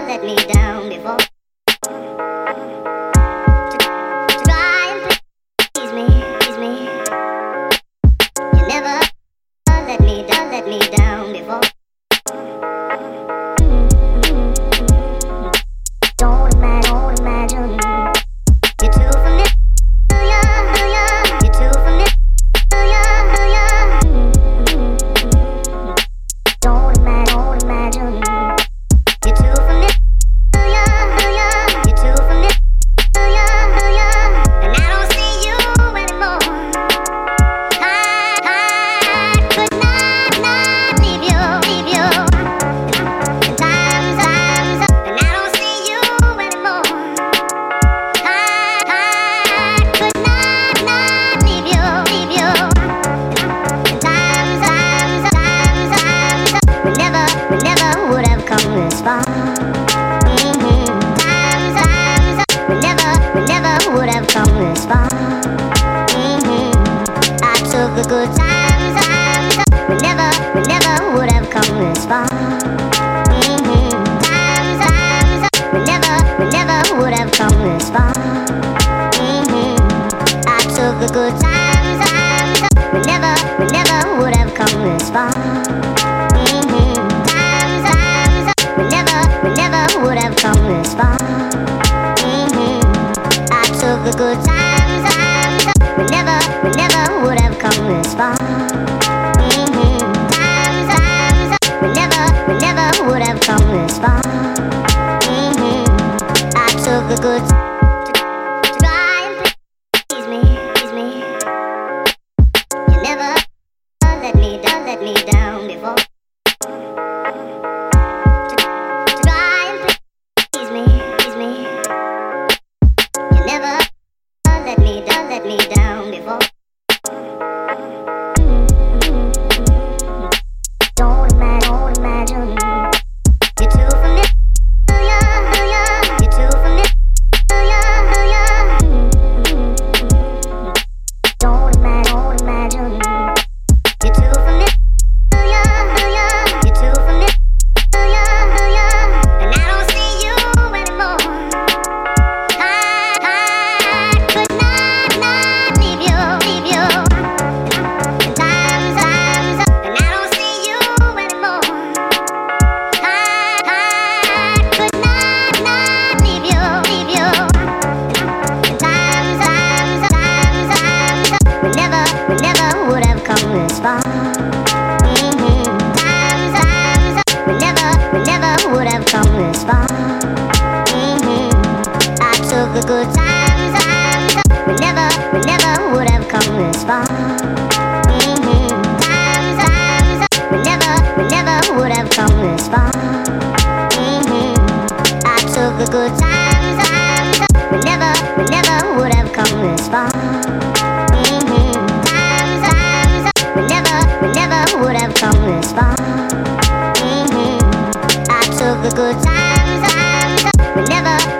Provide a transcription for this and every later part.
let me down before. Try and please me. You never let me down, let me down. The good times, times. We never, we never would have come this far. Mhm. Times. We never, we never would have come this far. Mhm. I took the good times. We never, we never would have come this far. Mhm. Times. We never, we never would have come this far. I took the good times, times. We never, We never, we never would have come this far. I took the please me, please me. You never let me let me down before. Please me, please me. You never let me let me down Don't the good times, times. We never, we never would have come this far. Mm-hmm. We never, we never would have come this far. Mm-hmm. I took the good times, times, we never, we never would have come this far. Mm-hmm. Times, times, we never, we never would have come this far. Mm-hmm. I took the good times, times, we never.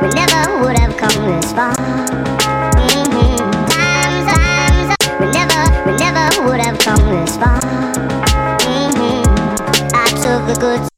Would have come this far. Mm-hmm. I took a good